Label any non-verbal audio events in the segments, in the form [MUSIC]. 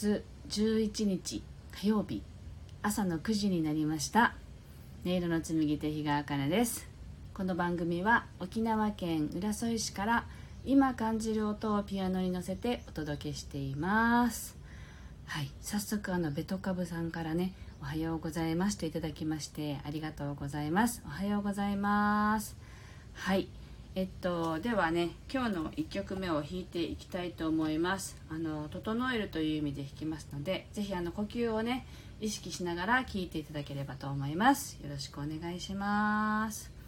11日火曜日。朝の9時になりました。音色の紡手日川茜です。この番組は沖縄県浦添市から今感じる音をピアノに乗せてお届けしています。はい。早速あのベトカブさんからねおはようございますといただきましてありがとうございます。おはようございます。はい。えっと、ではね今日の1曲目を弾いていきたいと思います。あの整えるという意味で弾きますので是非あの呼吸をね意識しながら聴いていただければと思います。よろしくお願いします。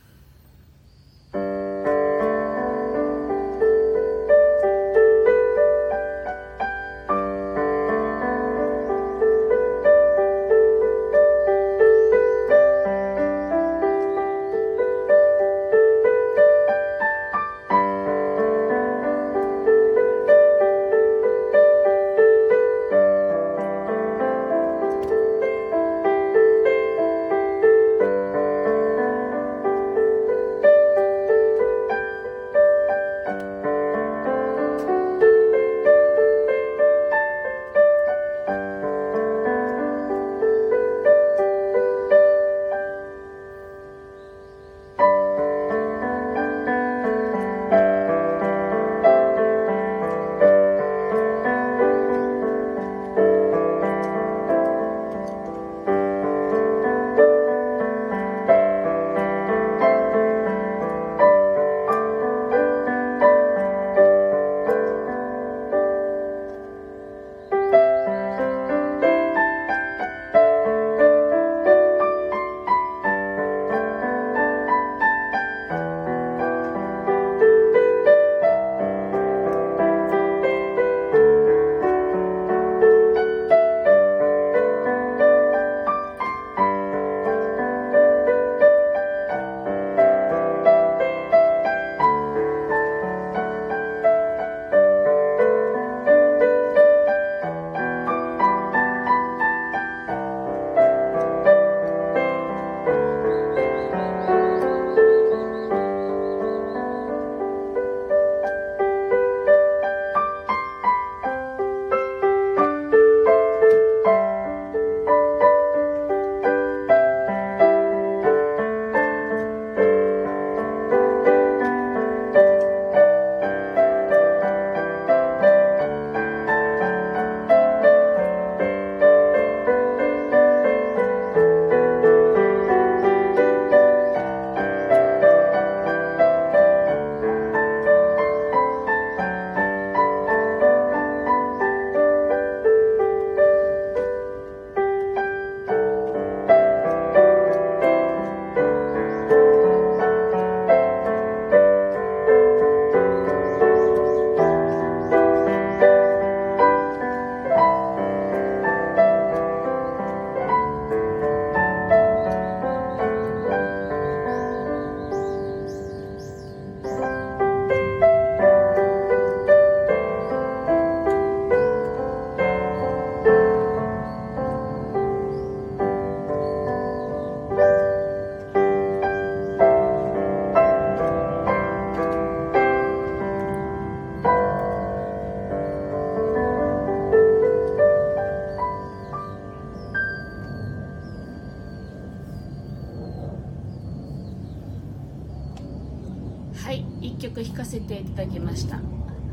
いただきました。あ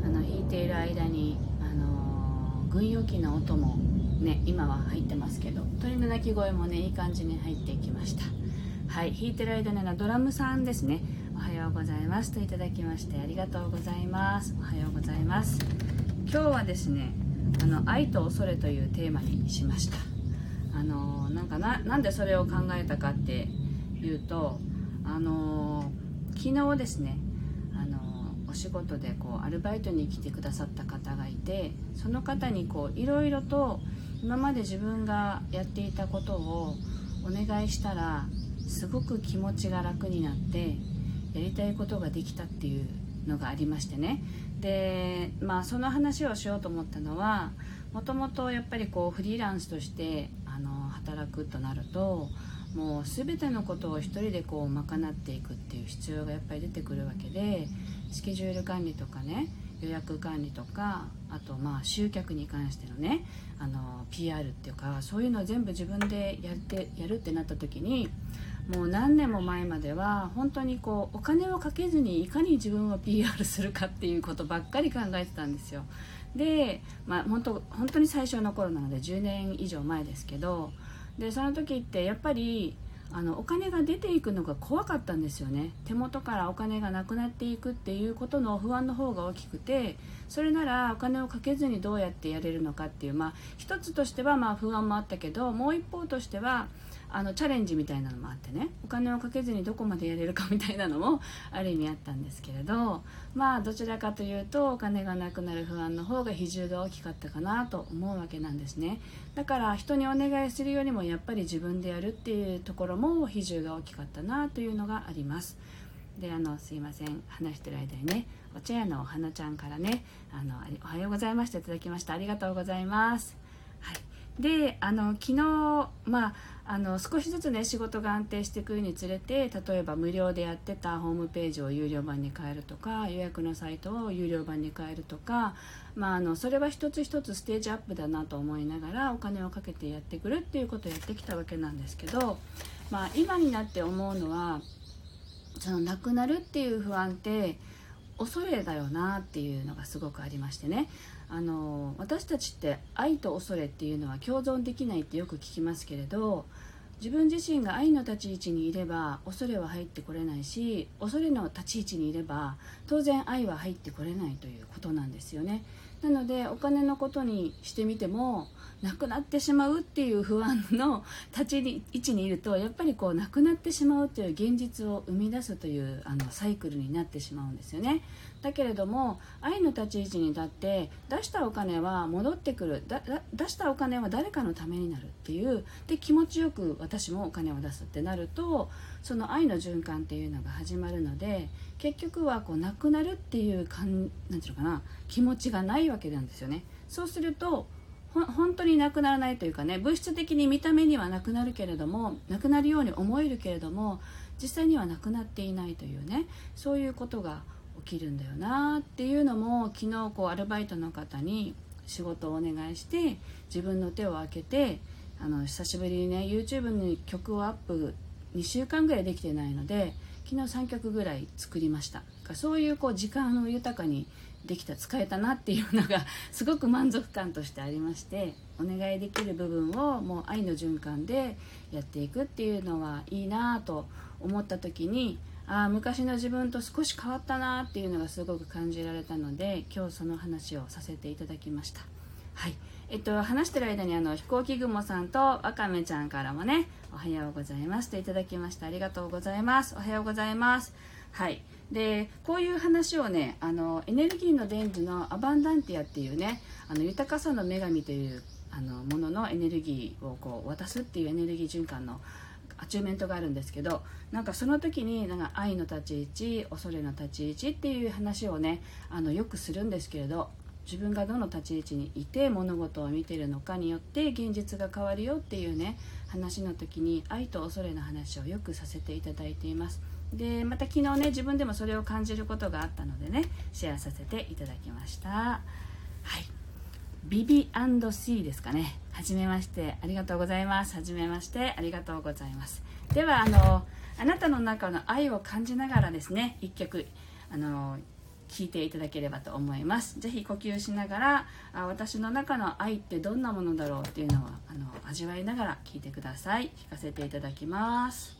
の弾いている間に、あのー、軍用機の音もね今は入ってますけど鳥の鳴き声もねいい感じに入っていきました。はい弾いてる間にドラムさんですね。おはようございます。といただきましてありがとうございます。おはようございます。今日はですねあの愛と恐れというテーマにしました。あのー、なんかななんでそれを考えたかっていうとあのー、昨日ですねお仕事でこうアルバイトに来てくださった方がいてその方にこういろいろと今まで自分がやっていたことをお願いしたらすごく気持ちが楽になってやりたいことができたっていうのがありましてね。でまあその話をしようと思ったのはもともとやっぱりこうフリーランスとしてあの働くとなるともう全てのことを一人でこう賄っていくっていう必要がやっぱり出てくるわけでスケジュール管理とかね予約管理とかあとまあ集客に関してのねあの PR っていうかそういうのを全部自分でやってやるってなった時にもう何年も前までは本当にこうお金をかけずにいかに自分を PR するかっていうことばっかり考えてたんですよ。で、まあ、本当本当に最初の頃なので10年以上前ですけどでその時ってやっぱりあのお金が出ていくのが怖かったんですよね。手元からお金がなくなっていくっていうことの不安の方が大きくてそれならお金をかけずにどうやってやれるのかっていうまあ一つとしてはまあ不安もあったけどもう一方としてはあのチャレンジみたいなのもあってねお金をかけずにどこまでやれるかみたいなのも [LAUGHS] ある意味あったんですけれどまあどちらかというとお金がなくなる不安の方が比重が大きかったかなと思うわけなんですね。だから人にお願いするよりもやっぱり自分でやるっていうところも比重が大きかったなというのがあります。であのすいません。話してる間にねお茶屋のお花ちゃんからねあのおはようございましたいただきました。ありがとうございます。はい。であの昨日、まあ、あの少しずつね仕事が安定してくるにつれて例えば無料でやってたホームページを有料版に変えるとか予約のサイトを有料版に変えるとか、まあ、あのそれは一つ一つステージアップだなと思いながらお金をかけてやってくるっていうことをやってきたわけなんですけど、まあ、今になって思うのはそのなくなるっていう不安って恐れだよなっていうのがすごくありましてね。あの私たちって愛と恐れっていうのは共存できないってよく聞きますけれど自分自身が愛の立ち位置にいれば恐れは入ってこれないし恐れの立ち位置にいれば当然愛は入ってこれないということなんですよね。なのでお金のことにしてみてもなくなってしまうっていう不安の立ち [LAUGHS] 位置にいるとやっぱりこうなくなってしまうという現実を生み出すというあのサイクルになってしまうんですよね。だけれども愛の立ち位置に立って出したお金は戻ってくる。出したお金は誰かのためになるっていうで気持ちよく私もお金を出すってなるとその愛の循環っていうのが始まるので結局はこうなくなるっていうかんなんていうのかな気持ちがないわけなんですよね。そうすると本当になくならないというかね物質的に見た目にはなくなるけれどもなくなるように思えるけれども実際にはなくなっていないというねそういうことが起きるんだよなっていうのも昨日こうアルバイトの方に仕事をお願いして自分の手を開けてあの久しぶりにね YouTube に曲をアップ2週間ぐらいできてないので昨日3曲ぐらい作りました。そういうこう時間を豊かにできた使えたなっていうのが [LAUGHS] すごく満足感としてありましてお願いできる部分をもう愛の循環でやっていくっていうのはいいなと思った時にあ昔の自分と少し変わったなっていうのがすごく感じられたので今日その話をさせていただきました。はい。えっと話してる間にあの飛行機雲さんとわかめちゃんからもねおはようございますといただきましたありがとうございます。おはようございます。はい。でこういう話をねあのエネルギーの伝授のアバンダンティアっていうねあの豊かさの女神というあのもののエネルギーをこう渡すっていうエネルギー循環のアチューメントがあるんですけどなんかその時になんか愛の立ち位置恐れの立ち位置っていう話をねあのよくするんですけれど自分がどの立ち位置にいて物事を見てるのかによって現実が変わるよっていうね話の時に愛と恐れの話をよくさせていただいています。でまた昨日ね自分でもそれを感じることがあったのでねシェアさせていただきました。はい。ビビ &C ですかね。はじめまして。ありがとうございます。はじめまして。ありがとうございます。ではあのあなたの中の愛を感じながらですね一曲あの聞いていただければと思います。是非呼吸しながらあ私の中の愛ってどんなものだろうっていうのをあの味わいながら聞いてください。聞かせていただきます。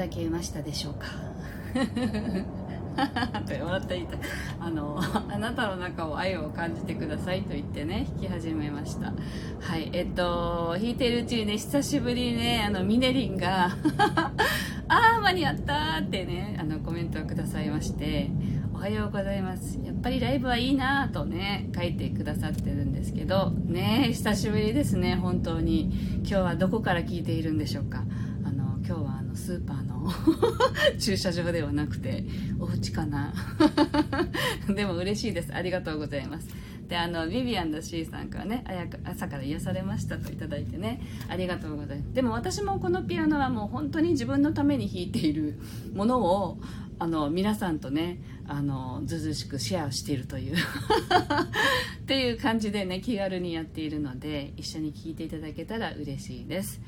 だけましたでしょうか？って笑っていた。あの [LAUGHS] あなたの中を愛を感じてくださいと言ってね弾き始めました。はいえっと弾いているうちにね久しぶりにねあのミネリンが [LAUGHS] ああ間に合ったってねあのコメントをくださいましておはようございます。やっぱりライブはいいなとね書いてくださってるんですけどね久しぶりですね本当に。今日はどこから聞いているんでしょうか？あの今日はのスーパーの [LAUGHS] 駐車場ではなくてお家かな。[LAUGHS] でも嬉しいです。ありがとうございます。であのビビアンの C さんからね朝から癒されましたといいてねありがとうございます。でも私もこのピアノはもう本当に自分のために弾いているものをあの皆さんとねあのずずしくシェアしているという。[LAUGHS] っていう感じでね気軽にやっているので一緒に聴いていただけたら嬉しいです。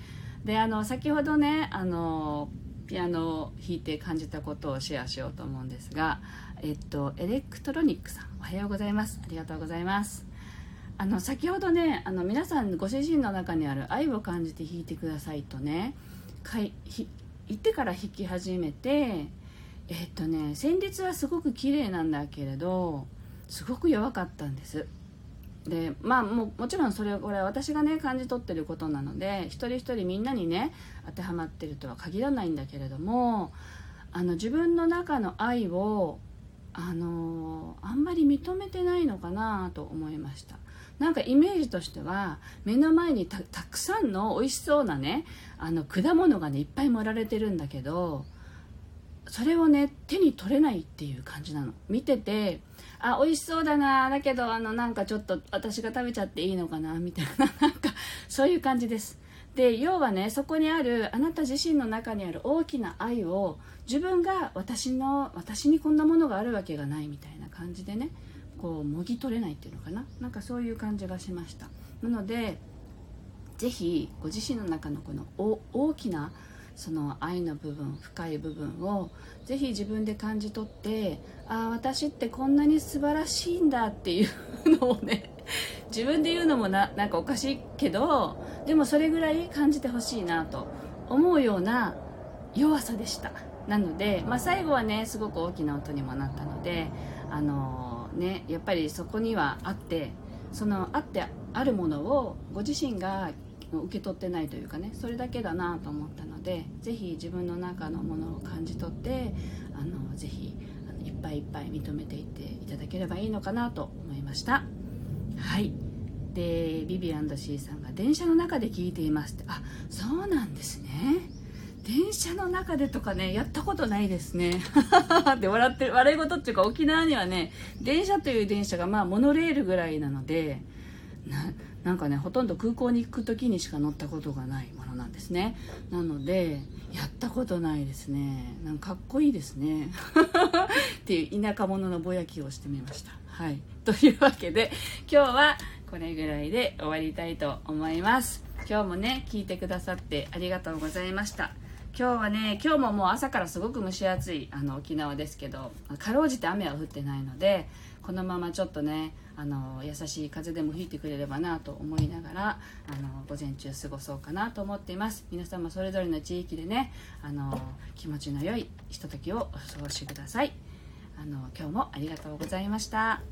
であの先ほどねあのピアノを弾いて感じたことをシェアしようと思うんですが、えっと、エレクトロニックさんおはようございます。ありがとうございます。あの先ほどねあの皆さんご自身の中にある愛を感じて弾いてくださいとねかいひ言ってから弾き始めてえっとね旋律はすごく綺麗なんだけれどすごく弱かったんです。でまあももちろんそれこれは私がね感じ取ってることなので一人一人みんなにね当てはまってるとは限らないんだけれどもあの自分の中の愛をあのあんまり認めてないのかなと思いました。なんかイメージとしては目の前にたくさんの美味しそうなねあの果物がねいっぱい盛られてるんだけどそれをね手に取れないっていう感じなの。見ててあ美味しそうだな。だけどあのなんかちょっと私が食べちゃっていいのかな？みたいな。[LAUGHS] なんかそういう感じです。で要はねそこにあるあなた自身の中にある大きな愛を自分が私の私にこんなものがあるわけがないみたいな感じでねこうもぎ取れないっていうのかな？なんかそういう感じがしました。なので是非ご自身の中のこの大きなその愛の部分深い部分をぜひ自分で感じ取ってああ私ってこんなに素晴らしいんだっていうのをね [LAUGHS] 自分で言うのもななんかおかしいけどでもそれぐらい感じてほしいなと思うような弱さでした。なので、まあ、最後はねすごく大きな音にもなったのであのー、ねやっぱりそこにはあってそのあってあるものをご自身が受け取ってないというかねそれだけだなと思ったのでぜひ自分の中のものを感じ取ってあのぜひあのいっぱいいっぱい認めていっていただければいいのかなと思いました。はい。でビビアンド &C さんが電車の中で聞いていますって。あそうなんですね。電車の中でとかねやったことないですね。[LAUGHS] で笑ってる笑い事っていうか沖縄にはね電車という電車がまあモノレールぐらいなのでななんかねほとんど空港に行く時にしか乗ったことがないものなんですね。なのでやったことないですね。なんかかっこいいですね。[LAUGHS] っていう田舎者のぼやきをしてみました。はい。というわけで今日はこれぐらいで終わりたいと思います。今日もね聞いてくださってありがとうございました。今日はね今日ももう朝からすごく蒸し暑いあの沖縄ですけどかろうじて雨は降ってないのでこのままちょっとねあの優しい風でも吹いてくれればなと思いながらあの午前中過ごそうかなと思っています皆様それぞれの地域でねあの気持ちの良いひとときをお過ごしくださいあの今日もありがとうございました。